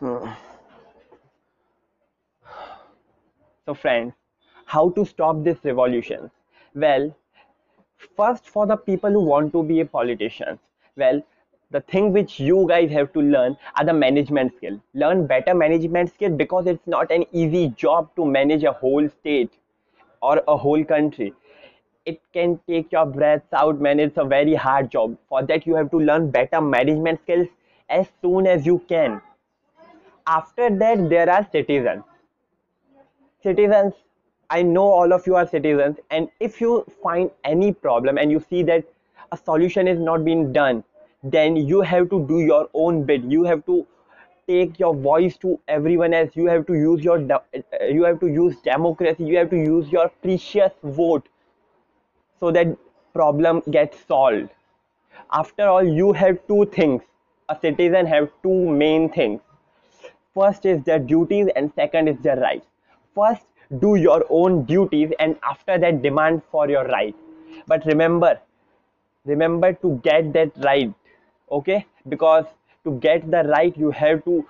so friends how to stop this revolution? Well first for the people who want to be a politician well the thing which you guys have to learn are the management skill. Learn better management skill because it's not an easy job to manage a whole state or a whole country. It can take your breaths out man. It's a very hard job. For that you have to learn better management skills as soon as you can. After that, there are citizens. Citizens, I know all of you are citizens, and if you find any problem and you see that a solution is not being done, then you have to do your own bit. You have to take your voice to everyone else. You have to use your you have to use democracy. You have to use your precious vote so that problem gets solved. After all, you have two things. A citizen have two main things. First is their duties and second is their rights. First, do your own duties and after that demand for your right. But remember, remember to get that right okay because to get the right you have to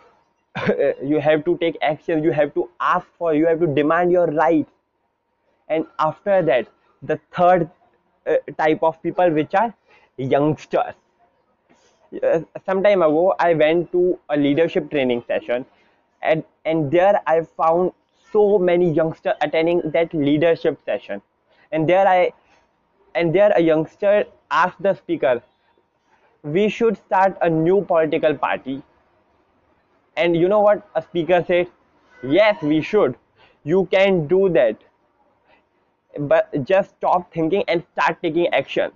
you have to take action you have to ask for you have to demand your rights and after that the third uh, type of people which are youngsters uh, some time ago i went to a leadership training session and and there i found so many youngsters attending that leadership session. And there i and there a youngster asked the speaker we should start a new political party. And you know what a speaker said? Yes we should. You can do that. But just stop thinking and start taking action.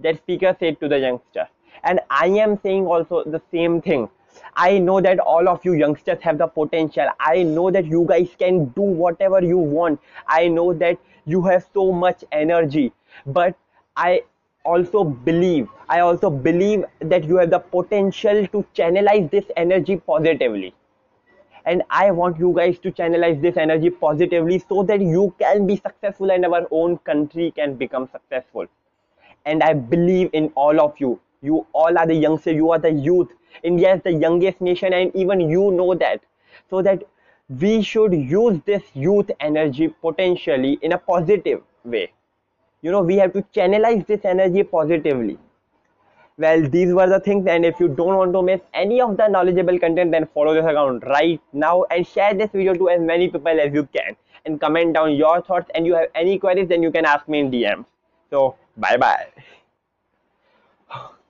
That speaker said to the youngster. And i am saying also the same thing i know that all of you youngsters have the potential. I know that you guys can do whatever you want. I know that you have so much energy. But i also believe i also believe that you have the potential to channelize this energy positively. And i want you guys to channelize this energy positively so that you can be successful and our own country can become successful. And i believe in all of you you all are the youngsters you are the youth. India is the youngest nation and even you know that. So that we should use this youth energy potentially in a positive way. You know we have to channelize this energy positively. Well these were the things and if you don't want to miss any of the knowledgeable content then follow this account right now and share this video to as many people as you can. And comment down your thoughts. And you have any queries then you can ask me in dms so bye bye